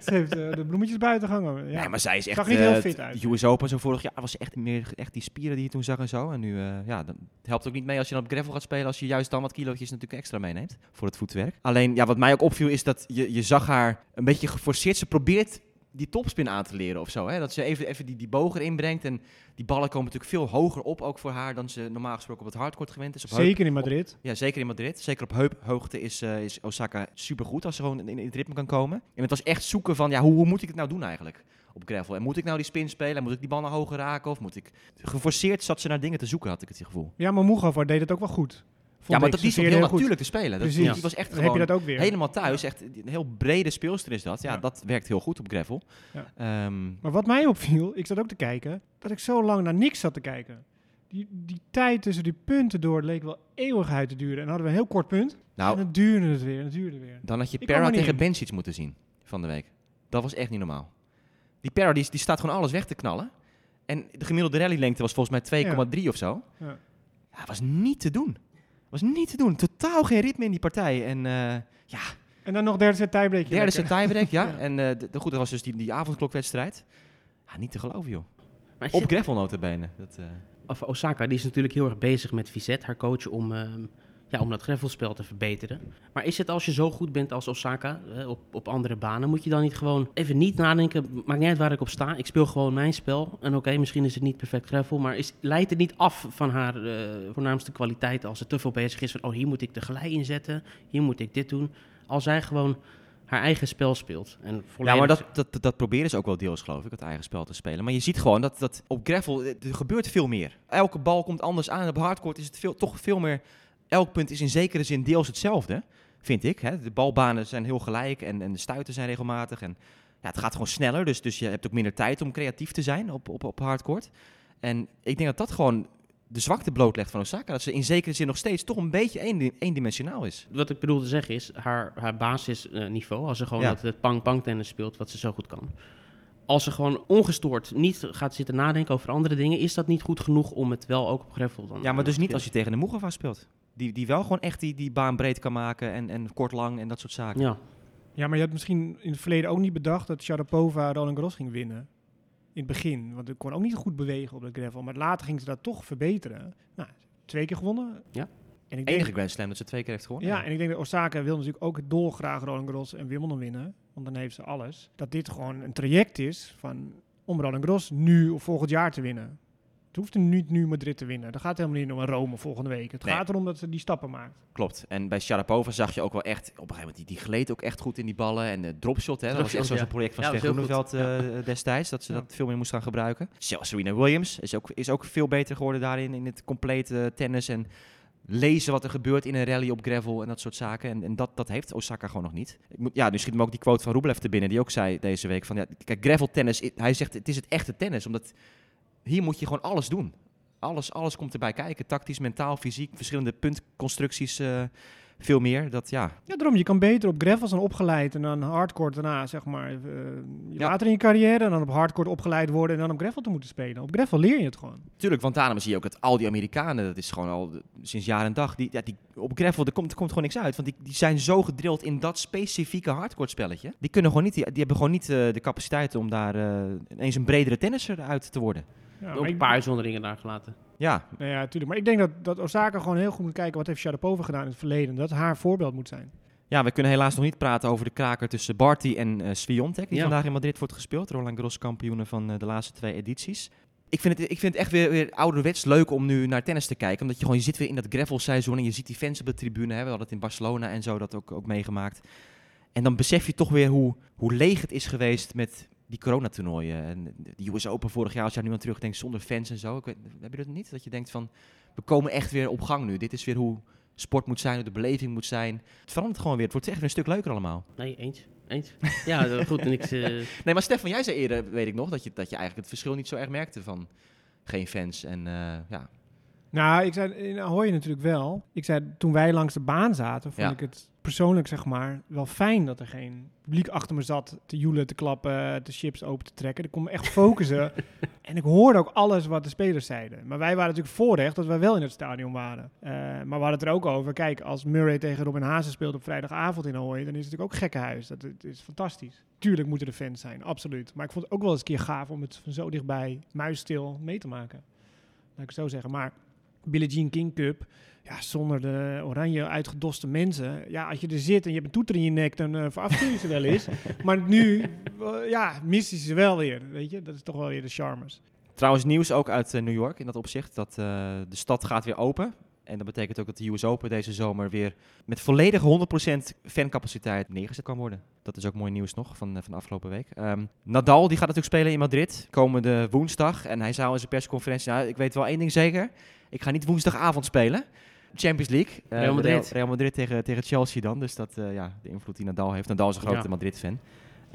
Ze heeft eh, de bloemetjes buiten gehangen. Ja. Nee, maar zij is echt, Zag niet eh, heel fit uit. de US Open zo vorig jaar was ze echt meer echt die spieren die je toen zag en zo. En nu, eh, ja, dan, het helpt ook niet mee als je dan op gravel gaat spelen, als je juist dan wat kilootjes natuurlijk extra meeneemt voor het voetwerk. Alleen, ja, wat mij ook opviel is dat je, je zag haar een beetje geforceerd. Ze probeert die topspin aan te leren of zo. Hè? Dat ze even, even die, die boog erin brengt. En die ballen komen natuurlijk veel hoger op, ook voor haar, dan ze normaal gesproken op het hardcourt gewend is. Op heup- Zeker in Madrid. ja, zeker in Madrid. Zeker op heuphoogte is, eh, is Osaka supergoed als ze gewoon in, in het ritme kan komen. En het was echt zoeken van, ja, hoe, hoe moet ik het nou doen eigenlijk op gravel? En moet ik nou die spin spelen? En moet ik die bal naar hoger raken? Of moet ik... Geforceerd zat ze naar dingen te zoeken, had ik het gevoel. Ja, maar Mugova deed het ook wel goed. Ja, maar dat die heel natuurlijk te spelen. Dat, Precies. die was echt Dan heb je gewoon dat ook weer. helemaal thuis. Echt een heel brede speelster is dat. Ja, Ja. dat werkt heel goed op gravel. Ja. Ehm, Maar wat mij opviel, ik zat ook te kijken, dat ik zo lang naar niks zat te kijken. Die, die tijd tussen die punten door leek wel eeuwigheid te duren. En dan hadden we een heel kort punt. En nou, dan duurde het weer, en het duurde weer. dan had je Perra er tegen. Bencic moeten zien van de week. Dat was echt niet normaal. Die Perra die, die staat gewoon alles weg te knallen. En de gemiddelde rallylengte was volgens mij 2,3 of zo. Ja. Ja, was niet te doen. Was niet te doen. Totaal geen ritme in die partij. En eh, ja, En dan nog derde set tiebreak. derde set tiebreak, ja. Ja. En eh, de, de- goed, dat was dus die, die avondklokwedstrijd. Ja, niet te geloven, joh. Maar Op gravel notabene. Dat, eh, of Osaka die is natuurlijk heel erg bezig met Vizet, haar coach, om, ehm, ja, om dat gravelspel te verbeteren. Maar is het als je zo goed bent als Osaka op, op andere banen, moet je dan niet gewoon even niet nadenken, maakt niet uit waar ik op sta, ik speel gewoon mijn spel. En oké, misschien is het niet perfect gravel, maar is, leidt het niet af van haar eh, voornaamste kwaliteit als ze te veel bezig is van, oh hier moet ik de gelei inzetten, hier moet ik dit doen. Als zij gewoon haar eigen spel speelt. En Ja, volledig- maar dat, dat, dat proberen ze ook wel deels, geloof ik, het eigen spel te spelen. Maar je ziet gewoon dat, dat op gravel, eh, er gebeurt veel meer. Elke bal komt anders aan. Op hardcourt is het veel, toch veel meer... Elk punt is in zekere zin deels hetzelfde, vind ik. Hè? De balbanen zijn heel gelijk en, en de stuiten zijn regelmatig. En ja, het gaat gewoon sneller, dus, dus je hebt ook minder tijd om creatief te zijn op, op, op hardcourt. En ik denk dat dat gewoon de zwakte blootlegt van Osaka. Dat ze in zekere zin nog steeds toch een beetje eendi- eendimensionaal is. Wat ik bedoel te zeggen is, haar, haar basisniveau, als ze gewoon Ja. dat het pang-pang tennis speelt, wat ze zo goed kan. Als ze gewoon ongestoord niet gaat zitten nadenken over andere dingen, is dat niet goed genoeg om het wel ook op gravel dan Ja, maar dus niet als je tegen de Mugawa speelt. Die, die wel gewoon echt die, die baan breed kan maken en, en kort lang en dat soort zaken. Ja, Ja, maar je had misschien in het verleden ook niet bedacht dat Sharapova Roland Garros ging winnen. In het begin. Want ik kon ook niet goed bewegen op de gravel. Maar later ging ze dat toch verbeteren. Nou, twee keer gewonnen. Ja. En ik denk, Enige Grand Slam dat ze twee keer heeft gewonnen. ja, en ik denk dat Osaka wil natuurlijk ook dolgraag Roland Garros en Wimbledon winnen. Want dan heeft ze alles. Dat dit gewoon een traject is van, om Roland Garros nu of volgend jaar te winnen. Het hoeft niet nu Madrid te winnen. Dat gaat helemaal niet om een Rome volgende week. Het Nee. gaat erom dat ze die stappen maakt. Klopt. En bij Sharapova zag je ook wel echt, op een gegeven moment, die, die gleed ook echt goed in die ballen. En de dropshot, hè, dat was echt zo'n ja. project van Ja, Groeneveld eh, destijds. Dat ze Ja. dat veel meer moest gaan gebruiken. Zelfs Serena Williams is ook, is ook veel beter geworden daarin, in het complete tennis. En lezen wat er gebeurt in een rally op gravel en dat soort zaken. En, en dat, dat heeft Osaka gewoon nog niet. Ik moet, ja, nu schiet me ook die quote van Rublev te binnen, die ook zei deze week van, ja, kijk, gravel tennis, hij zegt, het is het echte tennis, omdat hier moet je gewoon alles doen. Alles, alles komt erbij kijken, tactisch, mentaal, fysiek, verschillende puntconstructies, eh, veel meer. Dat, ja, Ja, daarom. Je kan beter op gravel zijn opgeleid en dan hardcore daarna, zeg maar, eh, Ja. later in je carrière. En dan op hardcore opgeleid worden en dan op gravel te moeten spelen. Op gravel leer je het gewoon. Tuurlijk, want daarom zie je ook dat al die Amerikanen, dat is gewoon al sinds jaar en dag, die, ja, die, op gravel er komt, er komt gewoon niks uit. Want die, die zijn zo gedrild in dat specifieke hardcore spelletje. Die, kunnen gewoon niet, die, die hebben gewoon niet eh, de capaciteit om daar ineens een bredere tennisser uit te worden. Ja, ook een paar uitzonderingen daar gelaten. Ja, Nou ja, natuurlijk. Maar ik denk dat, dat Osaka gewoon heel goed moet kijken wat heeft Sharapova gedaan in het verleden. Dat haar voorbeeld moet zijn. ja, we kunnen helaas nog niet praten over de kraker tussen Barty en eh Swiatek, die Ja. vandaag in Madrid wordt gespeeld. Roland Garros kampioenen van eh, de laatste twee edities. Ik vind het, ik vind het echt weer, weer ouderwets leuk om nu naar tennis te kijken. Omdat je gewoon, je zit weer in dat gravelseizoen en je ziet die fans op de tribune. Hè. We hadden het in Barcelona en zo dat ook, ook meegemaakt. En dan besef je toch weer hoe, hoe leeg het is geweest met die coronatoernooien. En die US Open vorig jaar, als je daar nu aan terugdenkt, zonder fans en zo. Ik weet, heb je dat niet? Dat je denkt van, we komen echt weer op gang nu. Dit is weer hoe sport moet zijn, hoe de beleving moet zijn. Het verandert gewoon weer. Het wordt echt weer een stuk leuker allemaal. Nee, eens. Eens. Ja, goed. En ik, eh, Nee, maar Stefan, jij zei eerder, weet ik nog, dat je, dat je eigenlijk het verschil niet zo erg merkte van geen fans. En eh, ja, Nou, ik zei in Ahoy natuurlijk wel. Ik zei toen wij langs de baan zaten, vond Ja. ik het persoonlijk zeg maar wel fijn dat er geen publiek achter me zat te joelen, te klappen, de chips open te trekken. Ik kon me echt focussen. en ik hoorde ook alles wat de spelers zeiden. Maar wij waren natuurlijk voorrecht dat wij wel in het stadion waren. Eh, maar we hadden het er ook over. Kijk, als Murray tegen Robin Hazen speelt op vrijdagavond in Ahoy, dan is het natuurlijk ook gekkenhuis. Dat het is fantastisch. Tuurlijk moeten er fans zijn, absoluut. Maar ik vond het ook wel eens een keer gaaf om het van zo dichtbij muisstil mee te maken. Laat ik het zo zeggen. Maar Billie Jean King Cup. Ja, zonder de oranje uitgedoste mensen. Ja, als je er zit en je hebt een toeter in je nek, dan uh, verafschuw je ze wel eens. maar nu, eh, ja, mis je ze wel weer. Weet je, dat is toch wel weer de charmes. Trouwens, nieuws ook uit eh, New York in dat opzicht. Dat eh, de stad gaat weer open. En dat betekent ook dat de US Open deze zomer weer met volledige 100% fancapaciteit neergezet kan worden. Dat is ook mooi nieuws nog van, eh, van de afgelopen week. Ehm, Nadal die gaat natuurlijk spelen in Madrid komende woensdag. En hij zou in zijn persconferentie, nou ik weet wel één ding zeker. Ik ga niet woensdagavond spelen. Champions League. Eh, Real Madrid. Real, Real Madrid tegen, tegen Chelsea dan. Dus dat, eh, ja, de invloed die Nadal heeft. Nadal is een grote Ja. Madrid-fan.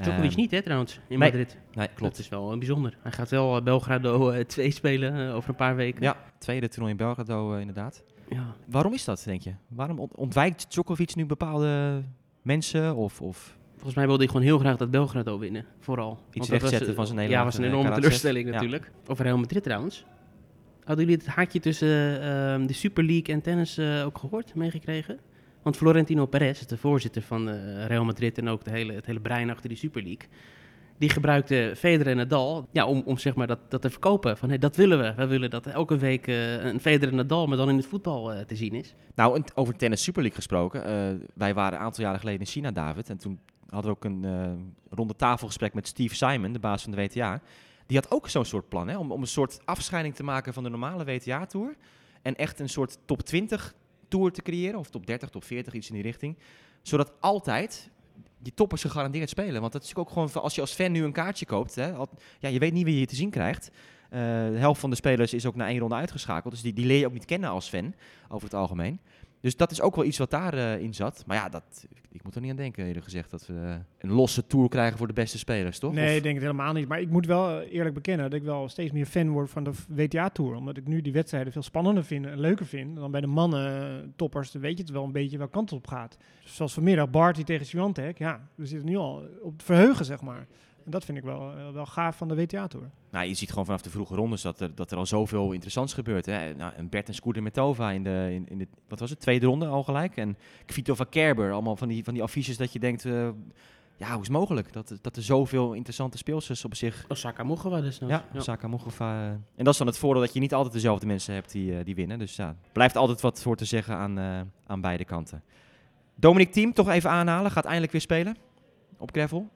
Djokovic Ehm, niet, hè, trouwens, in nee. Madrid. Nee, Dat klopt. is wel eh, bijzonder. Hij gaat wel Belgrado eh, 2 spelen over een paar weken. Ja, tweede toernooi in Belgrado inderdaad. Ja. Waarom is dat, denk je? Waarom ont- ontwijkt Djokovic nu bepaalde mensen? Of, of... Volgens mij wilde hij gewoon heel graag dat Belgrado winnen. Vooral. Dat rechtzetten van zijn Ja, nederlaag was een eh, enorme teleurstelling Ja. natuurlijk. Over Real Madrid trouwens. Hadden jullie het haakje tussen ehm, de Super League en tennis eh, ook gehoord, meegekregen? Want Florentino Perez, de voorzitter van eh, Real Madrid en ook de hele, het hele brein achter die Super League, die gebruikte Federer en Nadal ja, om, om zeg maar dat, dat te verkopen. Van hey, dat willen we. We willen dat elke week een Federer en Nadal, maar dan in het voetbal te zien is. Nou, over tennis Super League gesproken. wij waren een aantal jaren geleden in China, David. En toen hadden we ook een eh ronde tafelgesprek met Steve Simon, de baas van de WTA. Die had ook zo'n soort plan, hè, om, om een soort afscheiding te maken van de normale WTA-tour. En echt een soort top 20 tour te creëren, of top 30, top 40, iets in die richting. Zodat altijd die toppers gegarandeerd spelen. Want dat is ook gewoon, als je als fan nu een kaartje koopt, hè, ja, je weet niet wie je te zien krijgt. Eh, de helft van de spelers is ook na één ronde uitgeschakeld. Dus die, die leer je ook niet kennen als fan, over het algemeen. Dus dat is ook wel iets wat daarin in zat. Maar ja, dat, ik moet er niet aan denken, eerlijk gezegd, dat we eh, een losse tour krijgen voor de beste spelers, toch? Nee, Of- ik denk het helemaal niet. Maar ik moet wel eh, eerlijk bekennen dat ik wel steeds meer fan word van de WTA-tour. Omdat ik nu die wedstrijden veel spannender vind en leuker vind dan bij de mannen eh, toppers. Dan weet je het wel een beetje welke kant het op gaat. Zoals vanmiddag Barty tegen Swiatek. Ja, we zitten nu al op het verheugen, zeg maar. En dat vind ik wel, eh, wel gaaf van de WTA-tour. Nou, je ziet gewoon vanaf de vroege rondes dat er, dat er al zoveel interessants gebeurt. Hè. Nou, en Bert en Scooter Metova in de, in, in de, wat was het, tweede ronde al gelijk. En Kvitova Kerber, allemaal van die, van die affiches dat je denkt, eh, ja, hoe is het mogelijk? Dat, dat er zoveel interessante speelsters op zich... Osaka we dus nog. Ja, Osaka Mogova. eh. En dat is dan het voordeel dat je niet altijd dezelfde mensen hebt die, eh, die winnen. Dus ja, blijft altijd wat voor te zeggen aan, eh, aan beide kanten. Dominic Thiem, toch even aanhalen, gaat eindelijk weer spelen op gravel.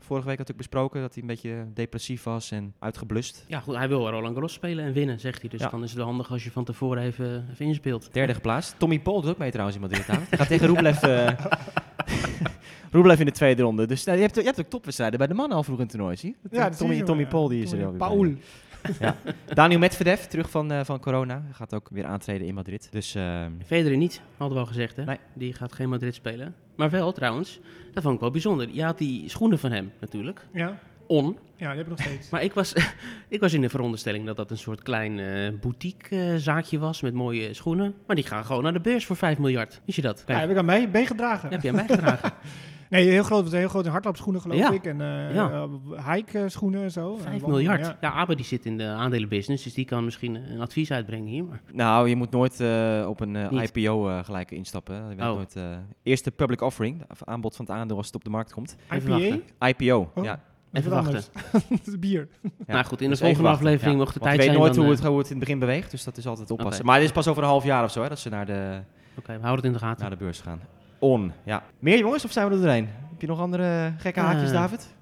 Vorige week had ik besproken dat hij een beetje depressief was en uitgeblust. Ja, goed, hij wil Roland Garros spelen en winnen, zegt hij. Dus Ja. dan is het wel handig als je van tevoren even, even inspeelt. Derde geplaatst. Tommy Paul doet ook mee trouwens in Madrid. Hij gaat tegen Rublev, eh Rublev in de tweede ronde. Dus nou, je, hebt, je hebt ook topwedstrijden bij de mannen al vroeg in het toernooi, zie je? dat zie Tommy, je Tommy wel, Paul ja. die is er Tommy wel bij. Paul. Daniel Medvedev, terug van, eh, van corona. Hij gaat ook weer aantreden in Madrid. Dus eh, Federer niet, hadden we al gezegd, hè? Nee. Die gaat geen Madrid spelen. Maar wel, trouwens, dat vond ik wel bijzonder. Je had die schoenen van hem, natuurlijk. Ja, On. ja, die heb ik nog steeds. Maar ik was, ik was in de veronderstelling dat dat een soort klein eh boutique eh, zaakje was met mooie schoenen. Maar die gaan gewoon naar de beurs voor 5 miljard. Wist je dat? Ja, heb ik aan mij meegedragen. heb je aan mij gedragen. Nee, heel groot. Zijn heel grote hardloopschoenen, geloof Ja. ik. En eh Ja. eh, hike-schoenen en zo. 5 En miljard. ja. Ja, die zit in de aandelenbusiness, dus die kan misschien een advies uitbrengen hier. Maar nou, je moet nooit eh, op een. IPO eh, gelijk instappen. Je weet Oh. nooit, eh, eerste public offering, of aanbod van het aandeel als het op de markt komt. Even IPA? wachten. IPO, Oh. ja. Even wachten. bier. Ja, Nou goed, in de dus volgende aflevering ja. mocht de Want tijd je weet zijn. nooit dan, hoe, het, hoe het in het begin beweegt, dus dat is altijd oppassen. Maar dit is pas over een half jaar of zo, hè, dat ze naar de, Oké, we houden het in de gaten. naar de beurs gaan. On, ja. Meer jongens, of zijn we er doorheen? Heb je nog andere gekke haakjes, Eh, David?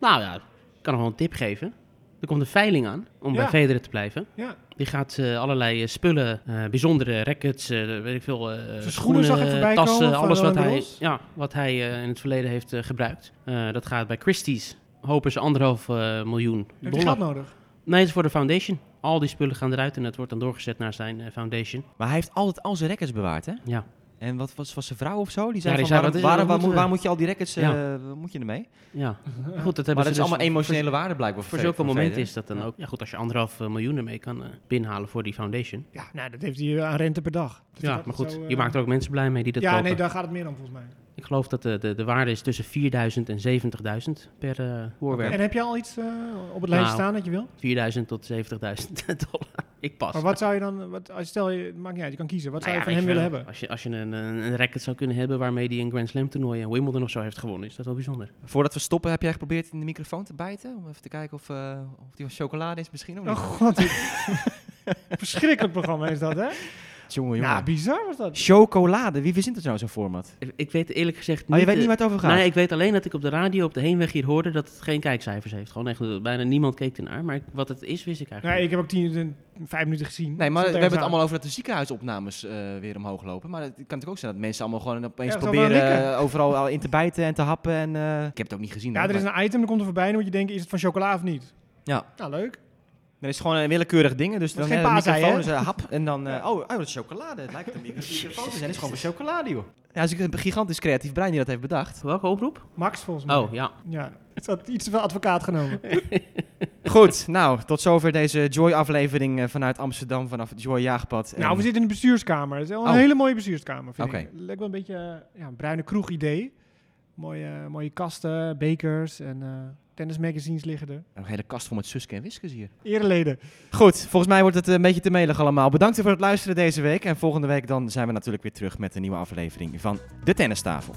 Nou ja, ik kan nog wel een tip geven. Er komt een veiling aan om Ja. bij Federer te blijven. Ja. Die gaat eh, allerlei eh, spullen, eh, bijzondere rackets, eh, weet ik veel, eh, schoenen zag ik voorbij tassen, komen alles wat hij, ja, wat hij eh, in het verleden heeft eh, gebruikt. Eh, dat gaat bij Christie's. Hopen ze anderhalf eh, miljoen Heb je dollar. geld nodig? Nee, het is voor de foundation. Al die spullen gaan eruit en het wordt dan doorgezet naar zijn eh, foundation. Maar hij heeft altijd al zijn records bewaard, hè? Ja. En wat was, was zijn vrouw of zo? Die zei Ja, die van, zei, waarom- is- waar, moet, we? waar moet je al die records, Ja. eh, wat moet je ermee? ja. Goed, dat hebben Maar ze dat is dus allemaal voor- emotionele waarde blijkbaar. Voor zulke Federer. momenten is dat dan ook. Ja, goed, als je anderhalf eh, miljoen ermee kan eh, binnenhalen voor die foundation. Ja, nou, dat heeft hij aan rente per dag. Dus Ja, maar goed, zo, eh, je maakt er ook mensen blij mee die dat Ja, kopen. nee, daar gaat het meer om volgens mij. Ik geloof dat de, de, de waarde is tussen 4000 en 70.000 per eh voorwerp. En heb je al iets eh, op het lijstje Nou. staan dat je wil? 4000 tot 70.000 dollar. Ik pas. Maar wat zou je dan, wat, als je stel je, maakt niet uit, je kan kiezen. Wat zou Nou je ja, van hem je willen hebben? Als je, als je een, een, een racket zou kunnen hebben waarmee hij een Grand Slam toernooi en Wimbledon of zo heeft gewonnen, is dat wel bijzonder. Voordat we stoppen, heb jij geprobeerd in de microfoon te bijten? Om even te kijken of, eh, of die van chocolade is misschien? Of Oh niet? god, verschrikkelijk programma is dat, hè? Jongen, jongen. Ja, bizar was dat. Chocolade, wie verzint er nou zo'n format? Ik, ik weet eerlijk gezegd niet... Oh, je weet eh, niet waar het over gaat? Nee, ik weet alleen dat ik op de radio op de heenweg hier hoorde dat het geen kijkcijfers heeft. Gewoon echt, eh, bijna niemand keek ernaar. Maar ik- wat het is, wist ik eigenlijk Nee, ik heb ook tien, vijf minuten gezien. Nee, maar we hebben het allemaal over dat de ziekenhuisopnames eh, weer omhoog lopen. Maar het kan natuurlijk ook zijn dat mensen allemaal gewoon opeens proberen eh, overal al in te bijten en te happen. En, eh, ik heb het ook niet gezien. Ja, hoor, er is maar- een item, dan komt er voorbij en moet je denken, is het van chocola of niet? Ja. Nou, leuk. Er is gewoon een willekeurig ding. Dus dan geen eh, paasei, is een hap. En dan, eh, oh, oh, dat is chocolade. Het lijkt een micro- microfoon te zijn. Het is gewoon chocolade, joh. Ja, het is een gigantisch creatief brein die dat heeft bedacht. Welke oproep? Max, volgens mij. Oh, ja. Ja, het had iets te veel advocaat genomen. Goed, nou, tot zover deze Joy-aflevering eh, vanuit Amsterdam, vanaf het Joy Jaagpad. En- nou, we zitten in de bestuurskamer. Het is wel een Oh. hele mooie bestuurskamer, vind Oké. ik. Lijkt wel een beetje eh, ja, een bruine kroeg idee. Mooie, mooie kasten, bekers en eh tennismagazines liggen er. Een hele kast vol met Suske en Wiskes hier. Ereleden. Goed, volgens mij wordt het een beetje te melig allemaal. Bedankt voor het luisteren deze week. En volgende week dan zijn we natuurlijk weer terug met een nieuwe aflevering van De Tennistafel.